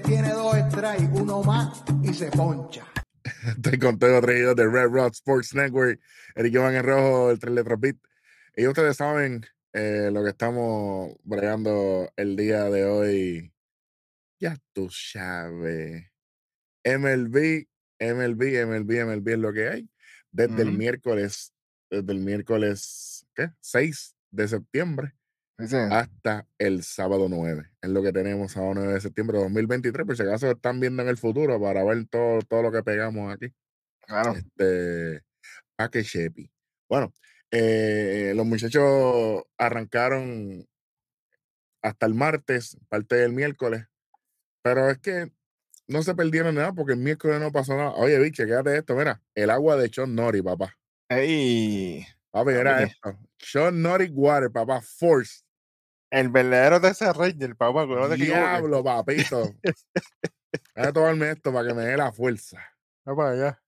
tiene dos strikes, uno más y se poncha. Estoy contento traído de Red Rock Sports Network, Eric Iván en rojo, el tres letras beat. Y ustedes saben eh, lo que estamos bregando el día de hoy. Ya tú sabes. MLB, MLB, MLB, MLB es lo que hay. Desde el miércoles, desde el miércoles, ¿qué? 6 de septiembre. Hasta el sábado 9. Es lo que tenemos sábado 9 de septiembre de 2023. Por si acaso están viendo en el futuro para ver todo, todo lo que pegamos aquí. Claro. Este, pa' que chepi. Bueno, eh, los muchachos arrancaron hasta el martes, parte del miércoles, pero es que no se perdieron nada porque el miércoles no pasó nada. Oye, biche, quédate esto, mira, el agua de Sean Nori, papá. Ey, Papi, era esto. Sean Nori Water, papá, Force. El verdadero de ese del papá, que no te. Diablo, papito. Voy a tomarme esto para que me dé la fuerza. Va para allá.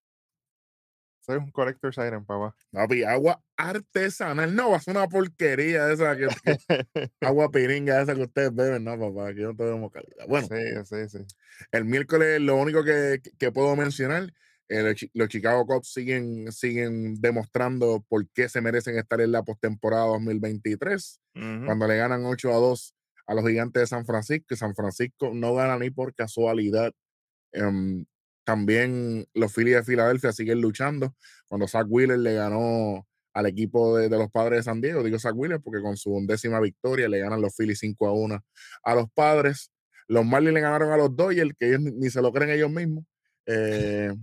Soy un collector siren, papá. Papi, agua artesanal. No, es una porquería esa que, que- agua piringa esa que ustedes beben. No, papá, aquí no tenemos calidad. Bueno, sí, sí, sí. el miércoles lo único que, que puedo mencionar, eh, los, Chi- los Chicago Cubs siguen, siguen demostrando por qué se merecen estar en la postemporada 2023, Ujú. cuando le ganan 8 a 2 a los gigantes de San Francisco, y San Francisco no gana ni por casualidad. Em, también los Phillies de Filadelfia siguen luchando. Cuando Zach Wheeler le ganó al equipo de, de los padres de San Diego, digo Zach Wheeler porque con su undécima victoria le ganan los Phillies 5 a 1 a los padres. Los Marlins le ganaron a los Dodgers, que ellos ni, ni se lo creen ellos mismos. Eh,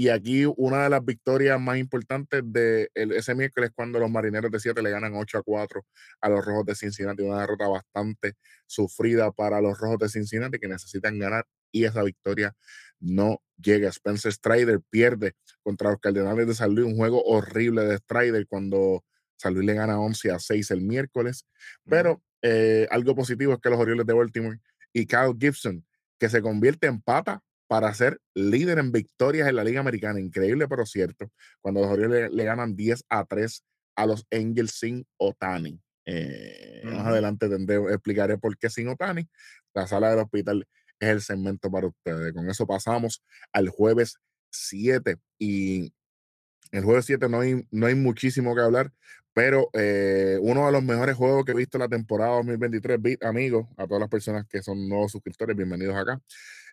y aquí una de las victorias más importantes de el- ese miércoles cuando los marineros de 7 le ganan 8 a 4 a los rojos de Cincinnati. Una derrota bastante sufrida para los rojos de Cincinnati que necesitan ganar y esa victoria no llega. Spencer Strider pierde contra los Cardenales de San Luis, un juego horrible de Strider cuando San Luis le gana 11 a 6 el miércoles. Pero eh, algo positivo es que los Orioles de Baltimore y Kyle Gibson, que se convierte en pata para ser líder en victorias en la Liga Americana. Increíble, pero cierto. Cuando los Orioles le, le ganan 10 a 3 a los Angels sin Otani. Eh, Más Ujú. adelante tendré, explicaré por qué sin Otani. La sala del hospital es el segmento para ustedes. Con eso pasamos al jueves 7 y el jueves 7 no hay, no hay muchísimo que hablar, pero eh, uno de los mejores juegos que he visto en la temporada 2023, vi- amigos, a todas las personas que son nuevos suscriptores, bienvenidos acá,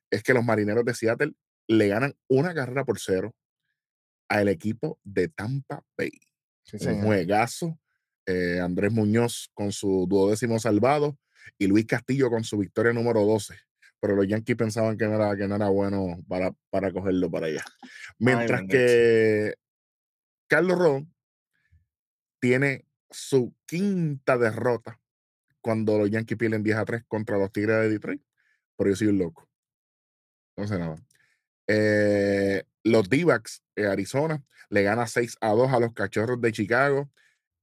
es que los marineros de Seattle le ganan una carrera por cero al equipo de Tampa Bay. Sí, Un juegazo. eh, Andrés Muñoz con su duodécimo salvado y Luis Castillo con su victoria número 12. Pero los Yankees pensaban que no era, que no era bueno para, para cogerlo para allá. Mientras que Carlos Rodón tiene su quinta derrota cuando los Yankees pierden 10 a 3 contra los Tigres de Detroit. Pero yo soy un loco. No sé nada. Eh, los D-backs de Arizona le gana 6 a 2 a los Cachorros de Chicago.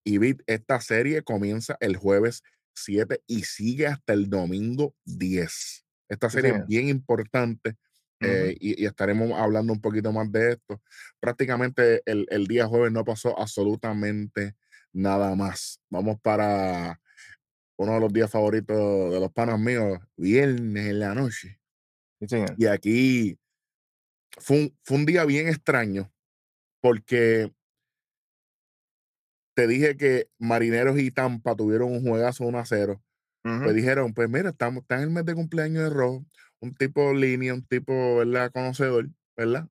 Y Bit, esta serie comienza el jueves 7 y sigue hasta el domingo 10. Esta Sí, serie es bien importante eh, y, y estaremos hablando un poquito más de esto. Prácticamente el, el día jueves no pasó absolutamente nada más. Vamos para uno de los días favoritos de los panas míos, viernes en la noche. Y aquí fue un, fue un día bien extraño porque te dije que Marineros y Tampa tuvieron un juegazo 1 a 0. Ujú. Pues dijeron, pues mira, estamos, está en el mes de cumpleaños de Rojo, un tipo línea, un tipo, ¿verdad? Conocedor, ¿verdad?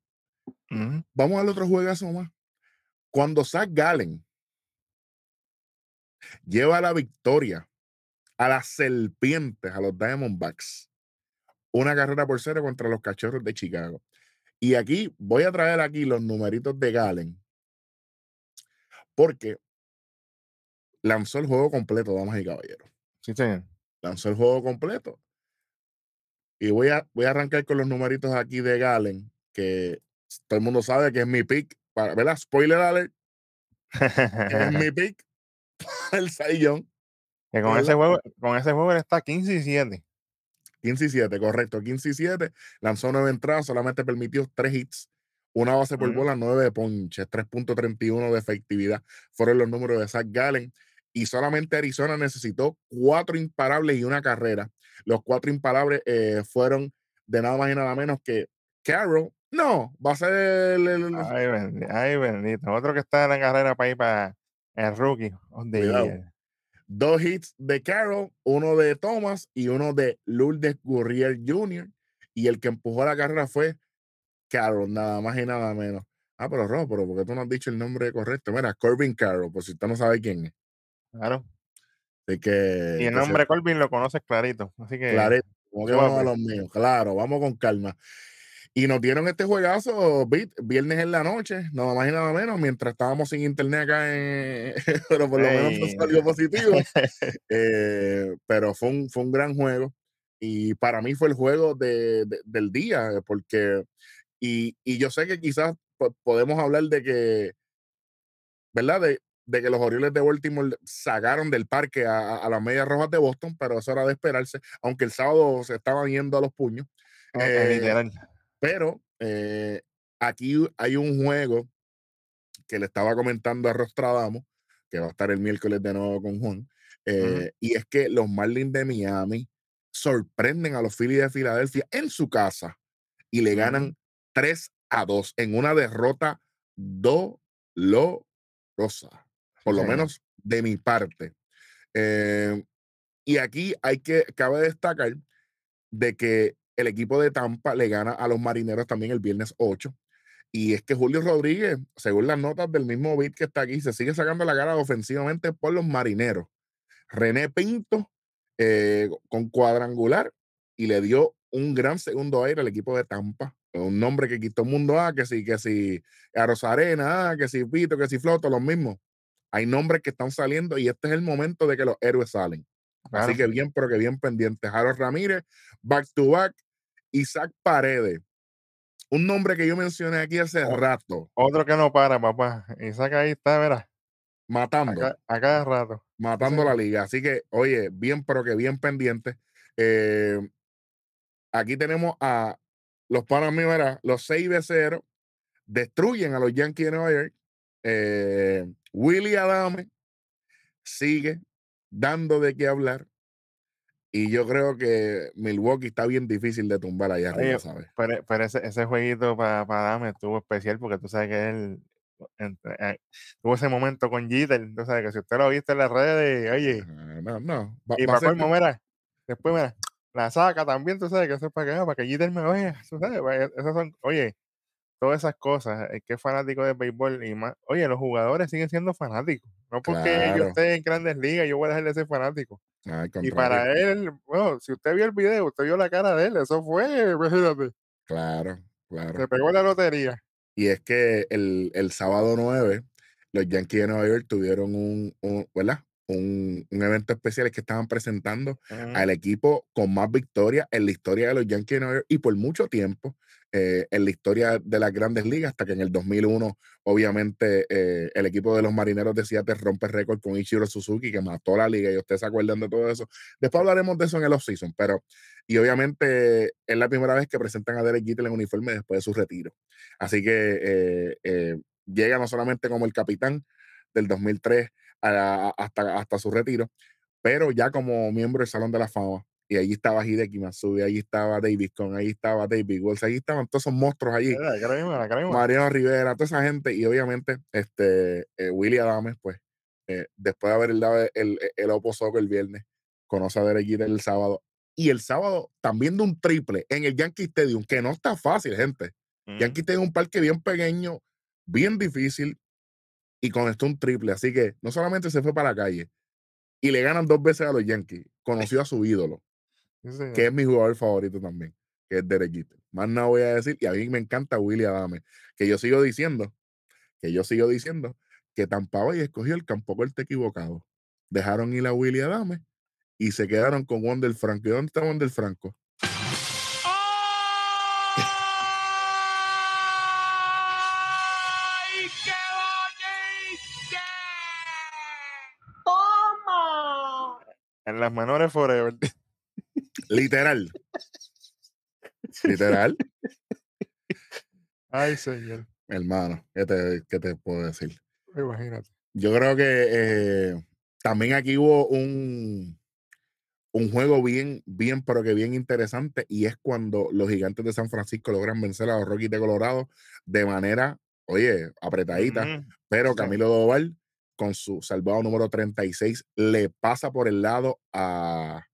Vamos al otro juegazo más. Cuando Zach Gallen lleva la victoria a las serpientes, a los Diamondbacks, una carrera por cero contra los cachorros de Chicago. Y aquí voy a traer aquí los numeritos de Gallen, porque lanzó el juego completo, damas y caballeros. Sí, señor. Lanzó el juego completo. Y voy a, voy a arrancar con los numeritos aquí de Gallen, que todo el mundo sabe que es mi pick, para, ¿verdad? Spoiler alert, es mi pick para el Saiyón. que con ¿verdad? ese juego, con ese juego él está 15 y 7. 15 y 7, correcto. 15 y 7. Lanzó 9 entradas, solamente permitió 3 hits, una base por Ujú. bola, 9 de ponches, 3.31 de efectividad. Fueron los números de Zach Gallen. y solamente Arizona necesitó cuatro imparables y una carrera. Los cuatro imparables eh, fueron de nada más y nada menos que Carroll. No, va a ser el, el- Ay, bendito, ay, bendito. Otro que está en la carrera para ir para el rookie. Donde Cuidado. Dos hits de Carroll, uno de Thomas y uno de Lourdes Gurriel Jr. Y el que empujó la carrera fue Carroll, nada más y nada menos. Ah, pero Rob, pero ¿por qué tú no has dicho el nombre correcto? Mira, Corbin Carroll, por si usted no sabe quién es. Claro. Así que. Y el se- nombre Corbin lo conoces clarito. Así que. Clarito, como que vamos a suave. los míos. Claro, vamos con calma. Y nos dieron este juegazo viernes en la noche, nada más y nada menos, mientras estábamos sin internet acá en. pero por lo menos nos salió positivo. Eh, pero fue un, fue un gran juego. Y para mí fue el juego de- de- del día, eh, porque. Y, y yo sé que quizás po- podemos hablar de que. ¿Verdad? De, de que los Orioles de Baltimore sacaron del parque a, a- las medias rojas de Boston, pero eso era de esperarse, aunque el sábado se estaban yendo a los puños. Eh, Eh, literal. Pero eh, aquí hay un juego que le estaba comentando a Rostradamo, que va a estar el miércoles de nuevo con Juan, eh, y es que los Marlins de Miami sorprenden a los Phillies de Filadelfia en su casa y le ganan 3 a 2 en una derrota dolorosa, por lo menos de mi parte. Eh, y aquí hay que, cabe destacar de que el equipo de Tampa le gana a los marineros también el viernes 8. Y es que Julio Rodríguez, según las notas del mismo beat que está aquí, se sigue sacando la cara ofensivamente por los marineros. René Pinto eh, con cuadrangular y le dio un gran segundo aire al equipo de Tampa. Un nombre que quitó el mundo, ah, que sí, que sí, a Rosarena, ah, que sí, Pito, que sí, Floto, los mismos. Hay nombres que están saliendo y este es el momento de que los héroes salen. Así que bien, pero que bien pendientes. Harold Ramírez, back to back. Isaac Paredes. Un nombre que yo mencioné aquí hace rato, Otro que no para, papá. Saca ahí está, mira. matando, Acá, a cada rato. matando la liga. Así que, oye, bien, pero que bien pendientes. Eh, aquí tenemos a los panas míos, los 6 de 0 destruyen a los Yankees de Nueva York. Eh, Willie Adame sigue dando de qué hablar. Y yo creo que Milwaukee está bien difícil de tumbar allá arriba, Oye, ¿sabes? Pero, pero ese, ese jueguito para Dame estuvo especial porque tú sabes que él entre- eh, tuvo ese momento con Jeter. Tú sabes que si usted lo viste en las redes, oye, Ah, No, no. Va, y va para colmo, mira, después mira, la saca también, tú sabes que eso es para que, para que Jeter me vea. Tú sabes, pues, esas son, oye, todas esas cosas. El que es fanático de béisbol y más, oye, los jugadores siguen siendo fanáticos. No porque yo esté en grandes ligas, yo voy a dejar de ser fanático. Al Y para él, bueno, si usted vio el video, usted vio la cara de él, eso fue, Claro, claro. se pegó la lotería. Y es que el, el sábado 9, los Yankees de Nueva York tuvieron un, un, ¿verdad? Un, un evento especial que estaban presentando al equipo con más victorias en la historia de los Yankees de Nueva York y por mucho tiempo eh, en la historia de las grandes ligas, hasta que en el 2001, obviamente, eh, el equipo de los marineros de Seattle rompe récord con Ichiro Suzuki, que mató la liga, y ustedes se acuerdan de todo eso. Después hablaremos de eso en el offseason, pero, y obviamente es la primera vez que presentan a Derek Jeter en uniforme después de su retiro. Así que eh, eh, llega no solamente como el capitán del 2003 a- a- hasta, hasta su retiro, pero ya como miembro del Salón de la Fama. Y allí estaba Hideki Matsui, allí estaba David Cohn, ahí estaba David Wells, allí estaban todos esos monstruos allí. Mariano Rivera, toda esa gente, y obviamente este eh, Willy Adames, pues, eh, después de haber dado el, el, el Oppo Soccer el viernes, conoce a Derek Jeter el sábado. Y el sábado también de un triple en el Yankee Stadium, que no está fácil, gente. Yankee Stadium es un parque bien pequeño, bien difícil, y con esto un triple. Así que no solamente se fue para la calle, y le ganan dos veces a los Yankees, conoció a su ídolo, Sí, que es mi jugador favorito también, que es Derek Jeter. Más nada voy a decir, y a mí me encanta Willy Adame, que yo sigo diciendo, que yo sigo diciendo, que Tampa Bay escogió el campo corte equivocado. Dejaron ir a Willy Adame y se quedaron con Wander Franco. ¿Y dónde está Wander Franco? ¡Ay, qué bonito! ¡Toma! En las menores forever. Literal. Literal, Ay, señor. hermano, ¿qué te, qué te puedo decir? Imagínate. Yo creo que eh, También aquí hubo un, un juego bien, bien, pero que bien interesante, y es cuando los gigantes de San Francisco logran vencer a los Rockies de Colorado de manera, oye, apretadita, pero. Camilo Doval, con su salvado número 36, le pasa por el lado a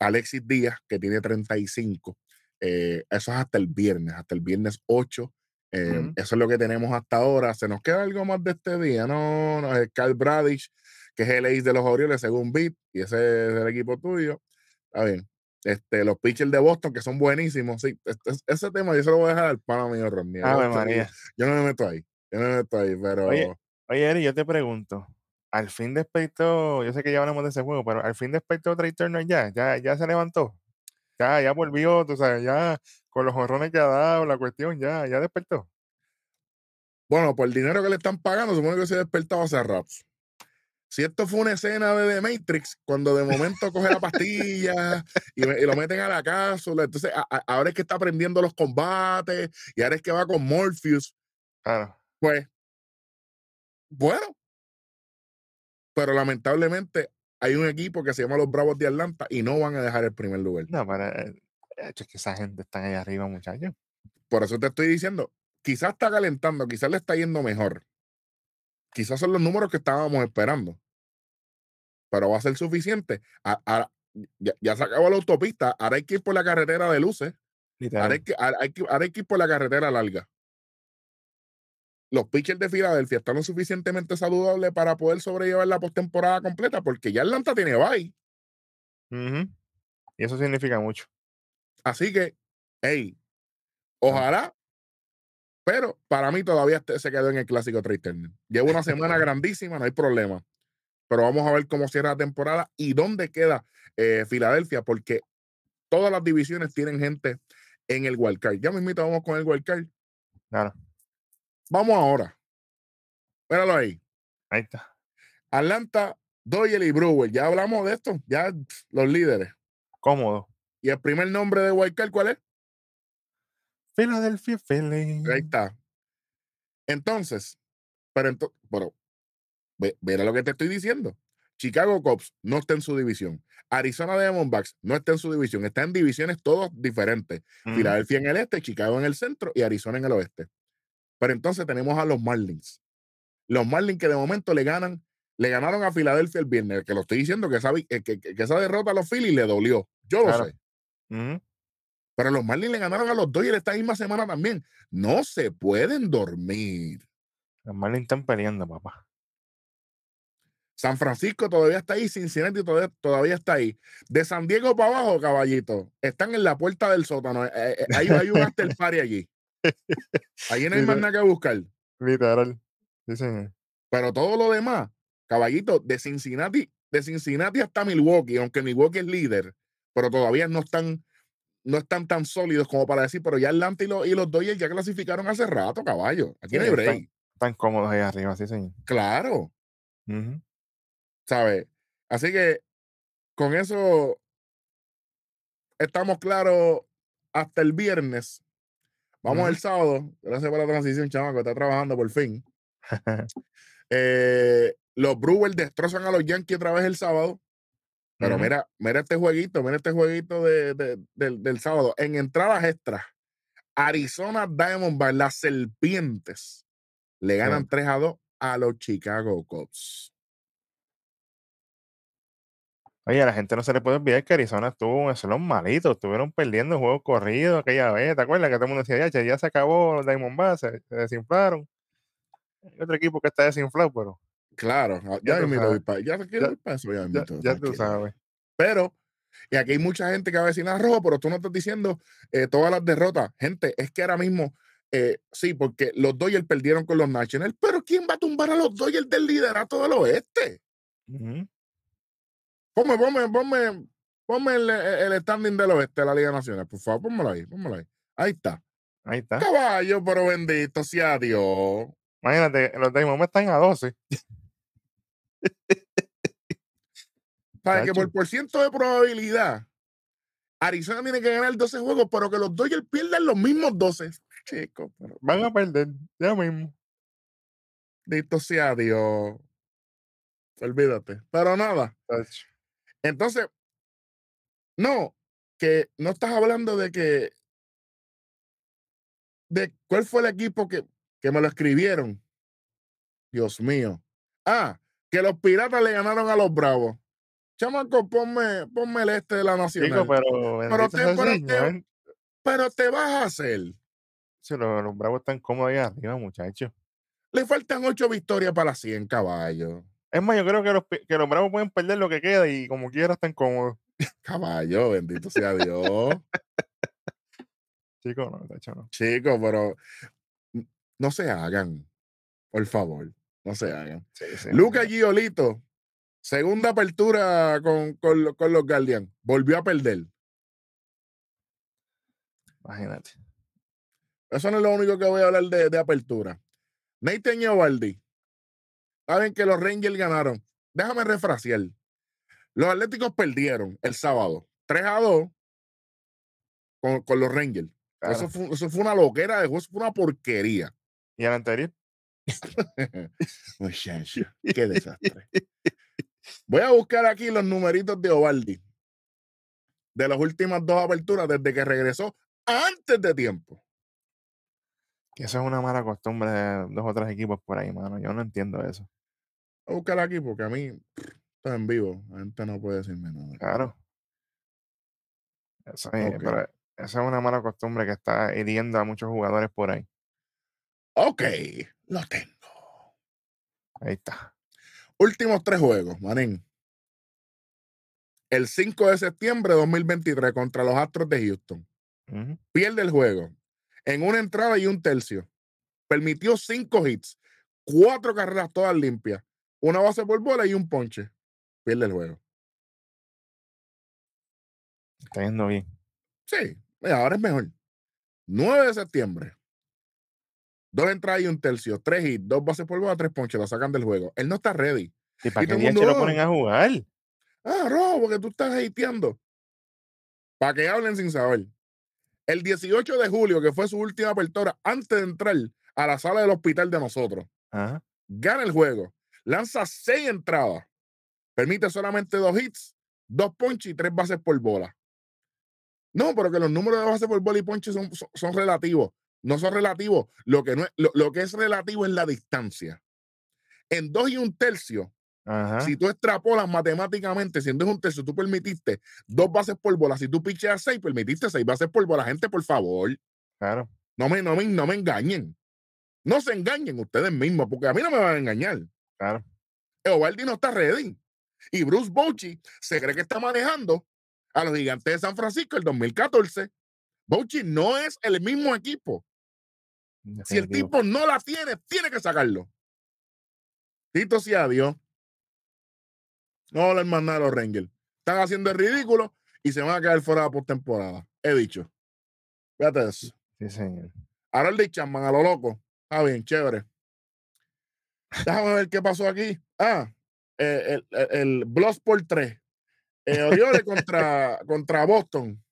Alexis Díaz, que tiene 35. Eh, eso es hasta el viernes, hasta el viernes 8. Eh. Eso es lo que tenemos hasta ahora. ¿Se nos queda algo más de este día? No, no, es Carl Bradish, que es el ace de los Orioles según Beat, y ese es el equipo tuyo. Está bien. Este, los pitchers de Boston, que son buenísimos. Sí, este- ese tema yo se lo voy a dejar al pana mío, Rodney. Yo no me meto ahí. Yo no me meto ahí, pero Oye, Oye, Eri, yo te pregunto, al fin despertó, yo sé que ya hablamos de ese juego, pero al fin despertó Trey Turner ya, ya, ya se levantó, ya, ya volvió, tú sabes, ya con los honrones que ha dado, la cuestión, ya, ya despertó. bueno, por el dinero que le están pagando, supone que se despertaba hace rato. Si esto fue una escena de The Matrix, cuando de momento coge la pastilla y, lo meten a la cápsula, entonces a- a- ahora es que está aprendiendo los combates y ahora es que va con Morpheus, Claro, pues, bueno. Pero lamentablemente hay un equipo que se llama los Bravos de Atlanta y no van a dejar el primer lugar. no, pero eh, es que esa gente está ahí arriba, muchachos. Por eso te estoy diciendo, quizás está calentando, quizás le está yendo mejor. Quizás son los números que estábamos esperando. Pero va a ser suficiente. A- a- ya, ya se acabó la autopista. Ahora hay que ir por la carretera de luces. Ahora Literal. hay que, ahora hay que, ahora hay que ir por la carretera larga. Los pitchers de Filadelfia están lo suficientemente saludables para poder sobrellevar la postemporada completa porque ya Atlanta tiene bye. Y eso significa mucho. Así que, hey, ojalá, pero para mí todavía este- se quedó en el clásico Trey Turner. Lleva una semana grandísima, no hay problema. Pero vamos a ver cómo cierra la temporada y dónde queda eh, Filadelfia, porque todas las divisiones tienen gente en el wildcard. Ya mismito vamos con el wildcard. Claro, Vamos ahora. Míralo ahí. ahí está. Atlanta, Doyle y Brewer. Ya hablamos de esto, ya los líderes. Cómodo. Y el primer nombre de wildcard, ¿cuál es? Philadelphia Phillies. Ahí está. Entonces, pero, ento- pero ve, verá lo que te estoy diciendo. Chicago Cubs no está en su división. Arizona Diamondbacks no está en su división. Está en divisiones todos diferentes. Ujú. Filadelfia en el este, Chicago en el centro y Arizona en el oeste. Pero entonces tenemos a los Marlins. Los Marlins que de momento le ganan, le ganaron a Filadelfia el viernes, que lo estoy diciendo que esa, vi- que, que- que esa derrota a los Phillies le dolió. Yo lo Claro. sé. Ujú. Pero los Marlins le ganaron a los Dodgers esta misma semana también. No se pueden dormir. Los Marlins están peleando, papá. San Francisco todavía está ahí, Cincinnati todavía, todavía está ahí. De San Diego para abajo, caballito, están en la puerta del sótano. Eh, eh, hay, hay un after party allí. Allí no hay más nada que buscar. Literal. Sí, señor. Pero todo lo demás, caballito, de Cincinnati, de Cincinnati hasta Milwaukee, aunque Milwaukee es líder, pero todavía no están, no están tan sólidos como para decir, pero ya Atlanta y los, y los Dodgers ya clasificaron hace rato, caballo. Aquí no hay Sí, break. están, están cómodos ahí arriba, sí, señor. Claro. ¿sabes? Así que con eso estamos claros hasta el viernes. Vamos el sábado. Gracias por la transición, chamaco. Está trabajando por fin. Eh, los Brewers destrozan a los Yankees otra vez el sábado. Pero mira, mira este jueguito, mira este jueguito de, de- del, del sábado. En entradas extras, Arizona Diamondbacks, las serpientes, le ganan 3 a 2 a los Chicago Cubs. Oye, a la gente no se le puede olvidar que Arizona estuvo un slump malito, estuvieron perdiendo juegos corridos aquella vez, ¿te acuerdas? Que todo el mundo decía, ya, ya se acabó Diamondbacks, se, se desinflaron. Hay otro equipo que está desinflado, pero Claro, ah, Ya ya, mismito sabes. voy pa- ya Ya- eso, ya, ya, ya tú sabes. Pero, y aquí hay mucha gente que va a decir, ah, rojo, pero tú no estás diciendo eh, todas las derrotas. Gente, es que ahora mismo, eh, sí, porque los Dodgers perdieron con los Nationals, pero ¿quién va a tumbar a los Dodgers del liderato del oeste? Ujú. Ponme, ponme, ponme, ponme el, el- standing del oeste de la Liga Nacional, por favor, pónmelo ahí, pónmelo ahí. Ahí está. Ahí está. Caballo, pero bendito sea Dios. Imagínate, los Diamondbacks están a 12. ¿Sabes que por por ciento de probabilidad, Arizona tiene que ganar 12 juegos, pero que los Dodgers pierdan los mismos 12? Chicos, pero Van a perder, ya mismo. bendito sea Dios. olvídate. Pero nada. Entonces, no, que no estás hablando de que. de cuál fue el equipo que, que me lo escribieron. Dios mío. Ah, que los piratas le ganaron a los bravos. Chamaco, ponme, ponme el este de la nacional. Pero, te- sea el pero te- Señor. Pero te vas a hacer. Sí, los, los bravos están cómodos ahí arriba, muchachos. Le faltan ocho victorias para las 100 caballos. Es más, yo creo que los, que los bravos pueden perder lo que queda y como quiera están cómodos. Caballo, bendito sea Dios. Chicos, no, tacho, no. Chicos, pero no se hagan. Por favor, no se hagan. Sí, sí, Luca. Giolito, segunda apertura con, con, con los Guardians. Volvió a perder. Imagínate. Eso no es lo único que voy a hablar de, de apertura. Nathan Eovaldi. Saben que los Rangers ganaron. Déjame refrasear. Los Atléticos perdieron el sábado. 3 a 2 con, con los Rangers. Claro. Eso, fue, eso fue una loquera de juego, eso fue una porquería. Y el anterior, Muchacho, qué desastre. Voy a buscar aquí los numeritos de Ovaldi. De las últimas dos aperturas desde que regresó antes de tiempo. que eso es una mala costumbre de dos o tres equipos por ahí, mano. Yo no entiendo eso. A buscar aquí porque a mí esto es en vivo. La gente no puede decirme nada. Claro. Eso es, Ok. pero esa es una mala costumbre que está hiriendo a muchos jugadores por ahí. Ok, lo tengo. Ahí está. Últimos tres juegos, manín. El 5 de septiembre de 2023 contra los Astros de Houston. Pierde el juego en una entrada y un tercio. Permitió cinco hits, cuatro carreras todas limpias, una base por bola y un ponche. Pierde el juego. Está yendo bien. Sí, mira, ahora es mejor. 9 de septiembre. Dos entradas y un tercio, tres hits, dos bases por bola, tres ponches, lo sacan del juego. Él no está ready. ¿Y para Y qué mundo, lo ponen a jugar? Ah, Robo, porque tú estás hateando. Para que hablen sin saber. El 18 de julio, que fue su última apertura, antes de entrar a la sala del hospital de nosotros, Ajá. gana el juego, lanza seis entradas, permite solamente dos hits, dos ponches y tres bases por bola. No, pero que los números de bases por bola y ponches son, son, son relativos. No son relativos. Lo que, no es, lo, lo que es relativo es la distancia. En dos y un tercio, Ajá. si tú extrapolas matemáticamente, siendo en un tercio, tú permitiste dos bases por bola. Si tú picheas seis, permitiste seis bases por bola. Gente, por favor, Claro. no me, no me, no me engañen. No se engañen ustedes mismos, porque a mí no me van a engañar. Claro. Eovaldi no está ready. Y Bruce Bochy se cree que está manejando a los gigantes de San Francisco el 2014. Bochy no es el mismo equipo. Si el tipo no la tiene, tiene que sacarlo. Tito sea Dios. No le más nada a los Rangers. Están haciendo el ridículo y se van a quedar fuera de la postemporada. He dicho. Fíjate de eso. Sí, señor. Harold y Chapman a lo loco. Está bien, chévere. Déjame ver qué pasó aquí. Ah, eh, el, el, el Bloodsport 3. Eh, Orioles contra, contra Boston.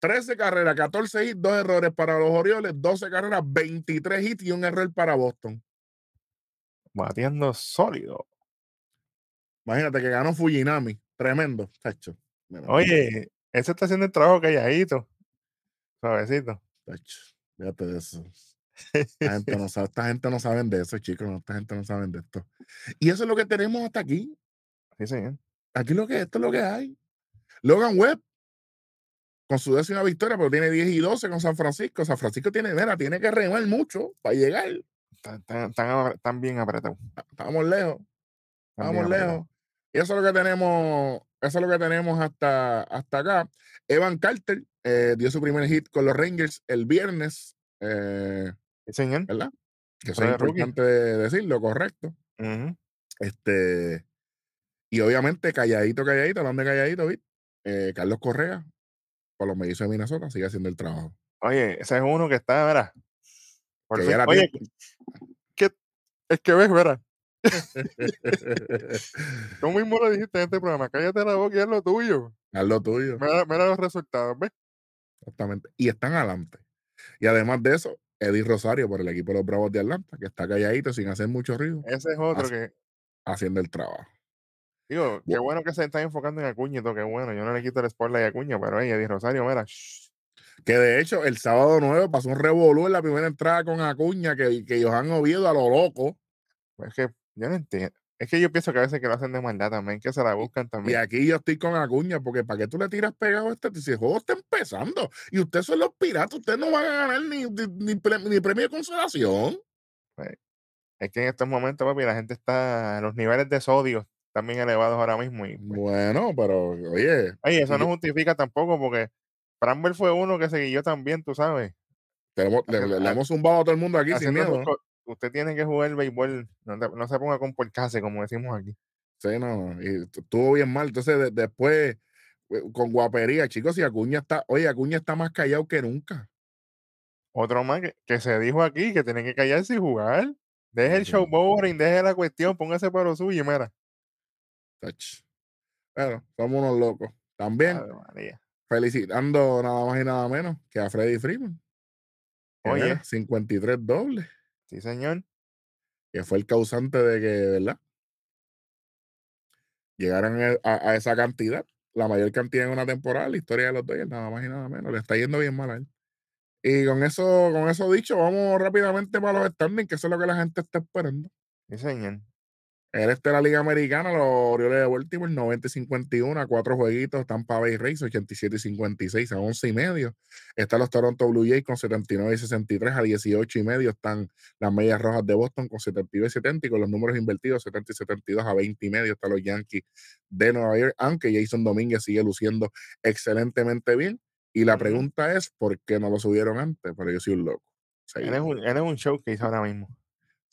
13 carreras, 14 hits, 2 errores para los Orioles, 12 carreras, 23 hits y un error para Boston. Batiendo sólido. Imagínate que ganó Fujinami. Tremendo, tacho. Mira, Oye, ese está haciendo el trabajo calladito. Suavecito. tacho, Fíjate de eso. Esta gente no sabe, esta gente no saben de eso, chicos. Esta gente no saben de esto. Y eso es lo que tenemos hasta aquí. Sí, señor. Aquí lo que esto es lo que hay. Logan Webb con su décima victoria, pero tiene 10 y 12 con San Francisco. San Francisco tiene, mira, tiene que remar mucho para llegar. Están, bien apretados. Estamos lejos, estamos lejos. Y eso es lo que tenemos, eso es lo que tenemos hasta, hasta acá. Evan Carter eh, dio su primer hit con los Rangers el viernes, eh, Sí, señor. ¿verdad? Que Eso es importante decirlo, correcto. Este, y obviamente, calladito, calladito, hablando de calladito, ¿viste? Eh, Carlos Correa, con los mellizos de Minnesota, sigue haciendo el trabajo. Oye, ese es uno que está, verá. Por Que Oye, es que ves, verá. Tú mismo lo dijiste en este programa. Cállate la boca y es lo tuyo. Haz lo tuyo, Mira, mira los resultados, ¿ves? exactamente. Y están adelante. Y además de eso, Eddie Rosario por el equipo de los Bravos de Atlanta, que está calladito sin hacer mucho ruido, Ese es otro que haciendo el trabajo. Digo, qué Bu- bueno que se están enfocando en Acuña y todo, qué bueno. Yo no le quito el spotlight a Acuña, pero hey, Eddie Rosario, mira, shh, Que de hecho, el sábado 9 pasó un revolú en la primera entrada con Acuña, que, que Johan Oviedo a lo loco. pues es que yo no entiendo. Es que yo pienso que a veces que lo hacen de maldad también, que se la buscan Y también. aquí yo estoy con Acuña, porque ¿para qué tú le tiras pegado a este? Si el juego está empezando y ustedes son los piratas, ustedes no van a ganar ni, ni, ni pre- ni premio de consolación. Es que en estos momentos, papi, la gente está, los niveles de sodio están bien elevados ahora mismo. Y, pues, Bueno, pero oye, oye, eso y no justifica tampoco porque Bramble fue uno que se guió también, tú sabes. tenemos- le, hemos zumbado a todo el mundo aquí sin sus miedo. ¿no? Usted tiene que jugar el béisbol, no, se ponga con porcase, como decimos aquí. Sí, no, y tu- estuvo bien mal. Entonces, de- después, eh, con guapería, chicos, y Acuña está, oye, Acuña está más callado que nunca. Otro más que, que se dijo aquí que tiene que callarse y jugar. Deje el Sí. showboarding, deje la cuestión, póngase para lo suyo, y mira. Tach. Bueno, somos unos locos. También María. felicitando nada más y nada menos que a Freddy Freeman. Oye. mira, 53 dobles, Sí, señor. que fue el causante de que, ¿verdad? Llegaran a, a- esa cantidad, la mayor cantidad en una temporada, la historia de los Dodgers, nada más y nada menos. Le está yendo bien mal a él. Y con eso, con eso dicho, vamos rápidamente para los standings, que eso es lo que la gente está esperando. Sí, señor. El este de la Liga Americana, los Orioles de Baltimore, 90 y 51, a cuatro jueguitos. Tampa Bay Rays, 87 y 56, a 11 y medio. Están los Toronto Blue Jays con 79 y 63, a 18 y medio. Están las Medias Rojas de Boston con 72 y 70, y con los números invertidos, 70 y 72, a 20 y medio. Están los Yankees de Nueva York, aunque Jason Domínguez sigue luciendo excelentemente bien. Y la pregunta es, ¿por qué no lo subieron antes? Pero yo soy un loco. Él es Seguimos. un, él es un showcase ahora mismo.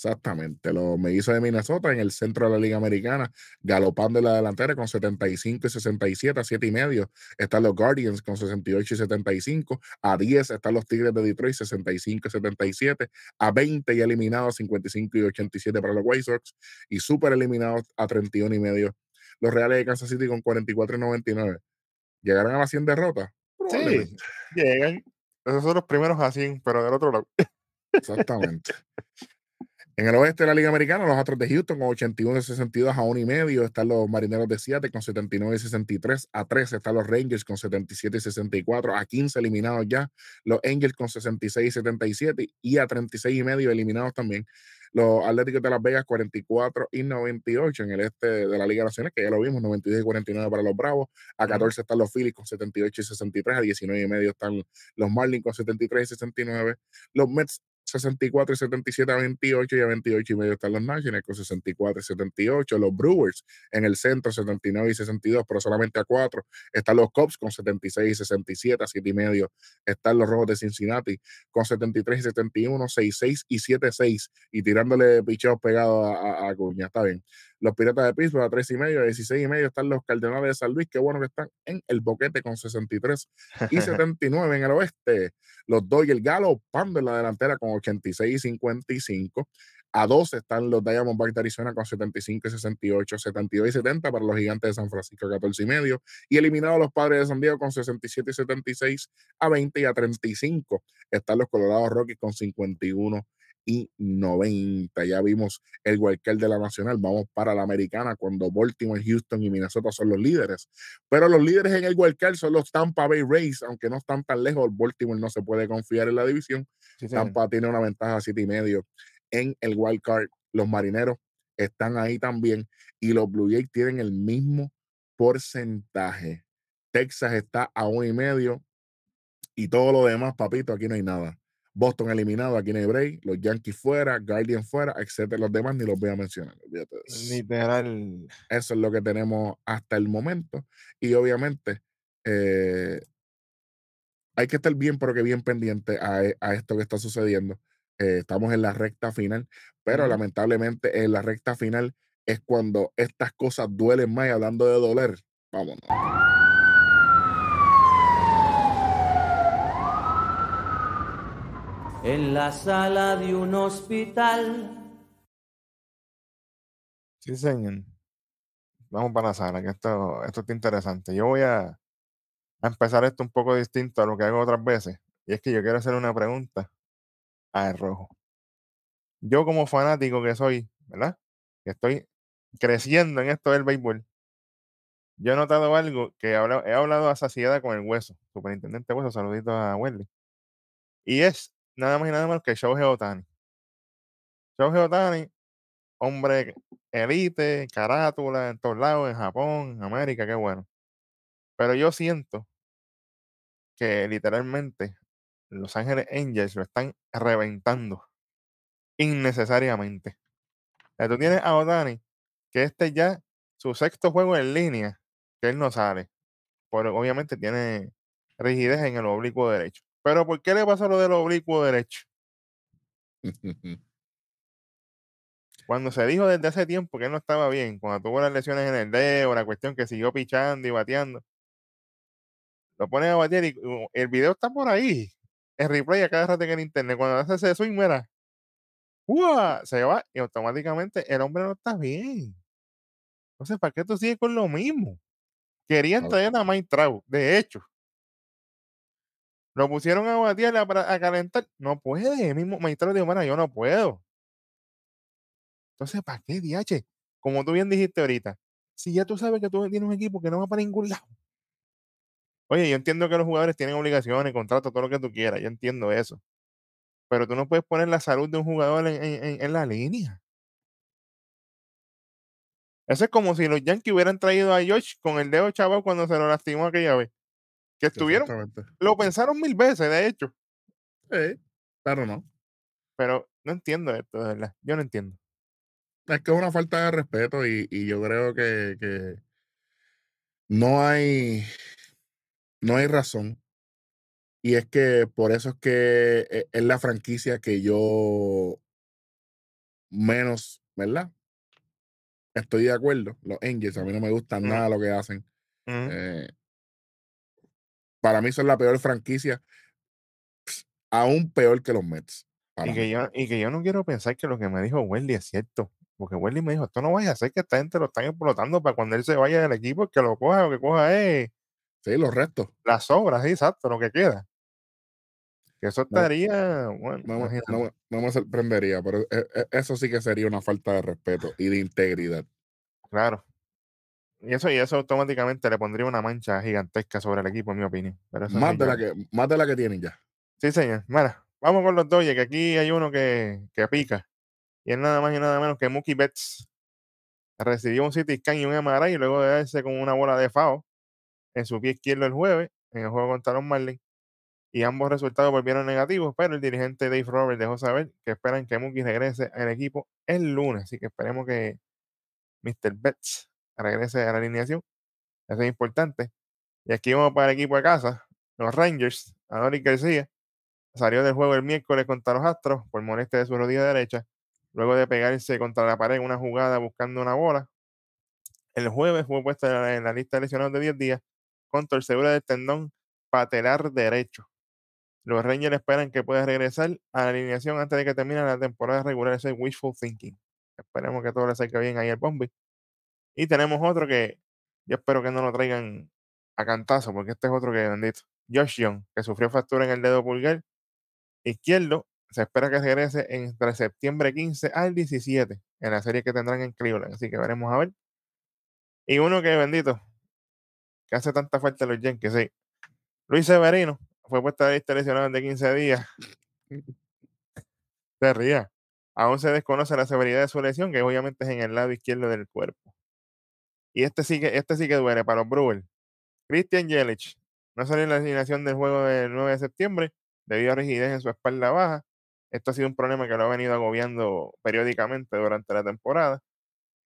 Exactamente, los mellizos de Minnesota en el centro de la Liga Americana, galopando en la delantera con 75 y 67 a 7 y medio. Están los Guardians con 68 y 75. A 10 están los Tigres de Detroit, 65 y 77. A 20 y eliminados, 55 y 87 para los White Sox. Y súper eliminados a 31 y medio. Los Reales de Kansas City con 44 y 99. ¿Llegarán a las 100 derrotas? Sí, llegan. Esos son los primeros a 100, pero del otro lado. Exactamente. En el oeste de la Liga Americana, los Astros de Houston con 81 y 62 a 1 y medio. Están los Marineros de Seattle con 79 y 63 a 13. Están los Rangers con 77 y 64 a 15 eliminados ya. Los Angels con 66 y 77 y a 36 y medio eliminados también. Los Atléticos de Las Vegas 44 y 98 en el este de la Liga Nacional, que ya lo vimos, 92 y 49 para los Bravos. A Ujú. 14 están los Phillies con 78 y 63. A 19 y medio están los Marlins con 73 y 69. Los Mets 64 y 77 a 28 y a 28 y medio están los Nationals con 64 y 78. Los Brewers en el centro 79 y 62, pero solamente a 4. Están los Cubs con 76 y 67 a 7 y medio. Están los Rojos de Cincinnati con 73 y 71, 66 y 76 y tirándole picheos pegados a, a, a Acuña. Está bien. Los Piratas de Pittsburgh a 3 y medio, a 16 y medio están los Cardenales de San Luis. Qué bueno que están en el boquete con 63 y 79 en el oeste. Los Dodgers galopando en la delantera con 86 y 55. A 12 están los Diamondbacks de Arizona con 75 y 68, 72 y 70 para los Gigantes de San Francisco, 14 y medio. Y eliminados los Padres de San Diego con 67 y 76 a 20 y a 35. Están los Colorado Rockies con 51 y 90. Ya vimos el wildcard de la Nacional. Vamos para la Americana cuando Baltimore, Houston y Minnesota son los líderes. Pero los líderes en el wildcard son los Tampa Bay Rays, aunque no están tan lejos. Baltimore no se puede confiar en la división. Sí. Tampa tiene una ventaja de siete y medio en el wild card. Los marineros están ahí también y los Blue Jays tienen el mismo porcentaje. Texas está a uno y medio y todo lo demás, papito, aquí no hay nada. Boston eliminado, aquí no hay break. Los Yankees fuera, Guardian fuera, etcétera. Los demás ni los voy a mencionar. olvídate. Literal. Eso es lo que tenemos hasta el momento. Y obviamente, eh, hay que estar bien, pero que bien pendiente a, a esto que está sucediendo. Eh, estamos en la recta final, pero Ujú. lamentablemente en la recta final es cuando estas cosas duelen más. Y hablando de doler, vámonos. En la sala de un hospital. Sí, señor. Vamos para la sala, que esto, esto está interesante. Yo voy a, empezar esto un poco distinto a lo que hago otras veces. Y es que yo quiero hacer una pregunta a El Rojo. Yo como fanático que soy, ¿verdad? Que estoy creciendo en esto del béisbol. yo he notado algo que he hablado, he con el hueso, superintendente hueso, saludito a Wendy. Y es nada más y nada menos que Shohei Otani. Shohei Otani, hombre elite, carátula en todos lados, en Japón, en América, qué bueno. Pero yo siento que literalmente Los Ángeles Angels lo están reventando innecesariamente. O sea, tú tienes a Otani, que este ya su sexto juego en línea, que él no sale. Por, obviamente tiene rigidez en el oblicuo derecho. Pero ¿por qué le pasa lo del oblicuo derecho? Cuando se dijo desde hace tiempo que él no estaba bien, cuando tuvo las lesiones en el dedo, la cuestión que siguió pichando y bateando, lo ponen a batear y uh, el video está por ahí. El replay a cada rato en el internet. Cuando hace ese swing, mira, ¡Uah! se va y automáticamente el hombre no está bien. Entonces, ¿para qué tú sigues con lo mismo? Querían traer a Mike Trout, de hecho. Lo pusieron a batear para- calentar. No puede. El mismo Trout dijo, "Mira, yo no puedo. Entonces, ¿para qué, DH? Como tú bien dijiste ahorita, si ya tú sabes que tú tienes un equipo que no va para ningún lado. Oye, yo entiendo que los jugadores tienen obligaciones, contratos, todo lo que tú quieras, yo entiendo eso. Pero tú no puedes poner la salud de un jugador en, en- la línea. Eso es como si los Yankees hubieran traído a Josh con el dedo chaval cuando se lo lastimó aquella vez. Que estuvieron, lo pensaron mil veces, de hecho. Sí, pero no. Pero no entiendo esto, de verdad. Yo no entiendo. Es que es una falta de respeto y, y yo creo que, que no hay no hay razón. Y es que por eso es que e- es la franquicia que yo menos, ¿verdad? Estoy de acuerdo. Los Angels, a mí no me gusta Mm. nada lo que hacen. Eh, para mí son la peor franquicia, aún peor que los Mets. Y que, yo, y que yo no quiero pensar que lo que me dijo Welly es cierto. Porque Welly me dijo, esto no vaya a hacer que esta gente lo están explotando para cuando él se vaya del equipo, que lo coja, lo que coja es Sí, los restos. las sobras, sí, exacto, lo que queda. Que eso No. estaría, bueno, No, me- imagínate. no me- no me sorprendería, pero e- e- eso sí que sería una falta de respeto y de integridad. Claro. Y eso, y eso automáticamente le pondría una mancha gigantesca sobre el equipo, en mi opinión. Pero eso Más sí de, ya- la que, más de la que tienen ya. Sí, señor. Mira, vamos con los Dodgers, que aquí hay uno que, que pica. Y es nada más y nada menos que Mookie Betts. Recibió un CT scan y un MRI luego de darse con una bola de FAO en su pie izquierdo el jueves en el juego contra los Marlins. Y ambos resultados volvieron negativos, pero el dirigente Dave Roberts dejó saber que esperan que Mookie regrese al equipo el lunes. Así que esperemos que Mr. Betts regrese a la alineación. Eso es importante. Y aquí vamos para el equipo de casa, los Rangers. Adolis García salió del juego el miércoles contra los Astros por molestia de su rodilla derecha, luego de pegarse contra la pared en una jugada buscando una bola. El jueves fue puesto en la, lista de lesionados de 10 días con torcedura del tendón patelar derecho. Los Rangers esperan que pueda regresar a la alineación antes de que termine la temporada regular. Eso es wishful thinking. Esperemos que todo le salga bien ahí al Bombi. Y tenemos otro que yo espero que no lo traigan a cantazo, porque este es otro que bendito. Josh Young, que sufrió fractura en el dedo pulgar izquierdo. Se espera que regrese entre septiembre 15 al 17 en la serie que tendrán en Cleveland. Así que veremos a ver. Y uno que bendito, que hace tanta falta a los Yankees, sí. Luis Severino fue puesto a lista de lesionados de 15 días. Se ría. Aún se desconoce la severidad de su lesión, que obviamente es en el lado izquierdo del cuerpo. Y este sí que, este sí que duele para los Brewers. Christian Yelich no salió en la alineación del juego del 9 de septiembre debido a rigidez en su espalda baja. Esto ha sido un problema que lo ha venido agobiando periódicamente durante la temporada.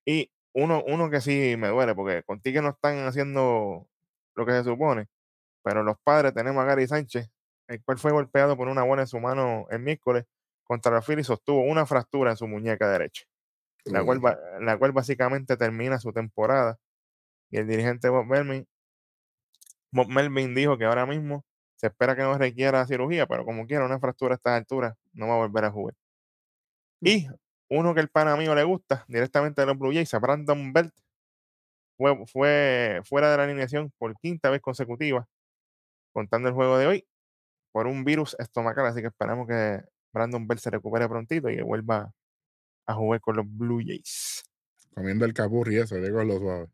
Y uno, uno que sí me duele, porque contigo no están haciendo lo que se supone, pero los padres tenemos a Gary Sánchez, el cual fue golpeado por una bola en su mano el miércoles contra la Phillies, sostuvo una fractura en su muñeca derecha, la cual, la cual básicamente termina su temporada. Y el dirigente Bob Melvin, Bob Melvin dijo que ahora mismo se espera que no requiera cirugía, pero como quiera, una fractura a estas alturas no va a volver a jugar. Mm. Y uno que el pana mío le gusta, directamente de los Blue Jays, a Brandon Belt, fue, fue fuera de la alineación por quinta vez consecutiva, contando el juego de hoy, por un virus estomacal. Así que esperamos que Brandon Belt se recupere prontito y que vuelva a jugar con los Blue Jays. comiendo el capurri eso, digo lo suave.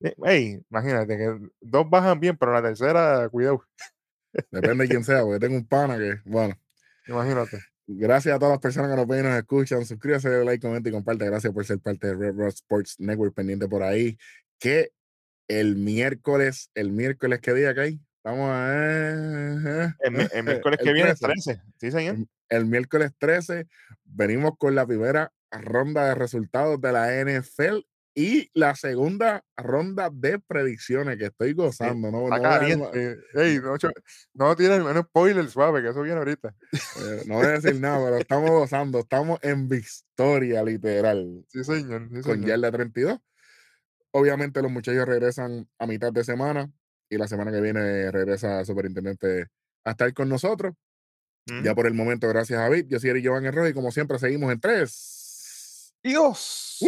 Eh, Ey, imagínate que dos bajan bien, pero la tercera, cuidado. Depende de quién sea, porque tengo un pana que, bueno. Imagínate. Gracias a todas las personas que nos ven y nos escuchan. Suscríbase, like, comenta y comparte. Gracias por ser parte de Red Rock Sports Network pendiente por ahí. Que el miércoles, el miércoles, ¿qué día que hay? Estamos a... El, el miércoles El que viene, 13. 13. Sí, señor. el, el miércoles 13 venimos con la primera ronda de resultados de la NFL y la segunda ronda de predicciones que estoy gozando. No, no, Está voy a dar ma- caliente. Ey, no, no tiene menos spoiler suave, que eso viene ahorita. eh, no voy a decir nada, pero estamos gozando. Estamos en victoria, literal. Sí, señor. sí, con yarda 32. Obviamente los muchachos regresan a mitad de semana y la semana que viene regresa el superintendente a estar con nosotros. Ya Ujú. por el momento, gracias a David. Yo soy Eric Giovanni Roy y como siempre seguimos en tres. Dios.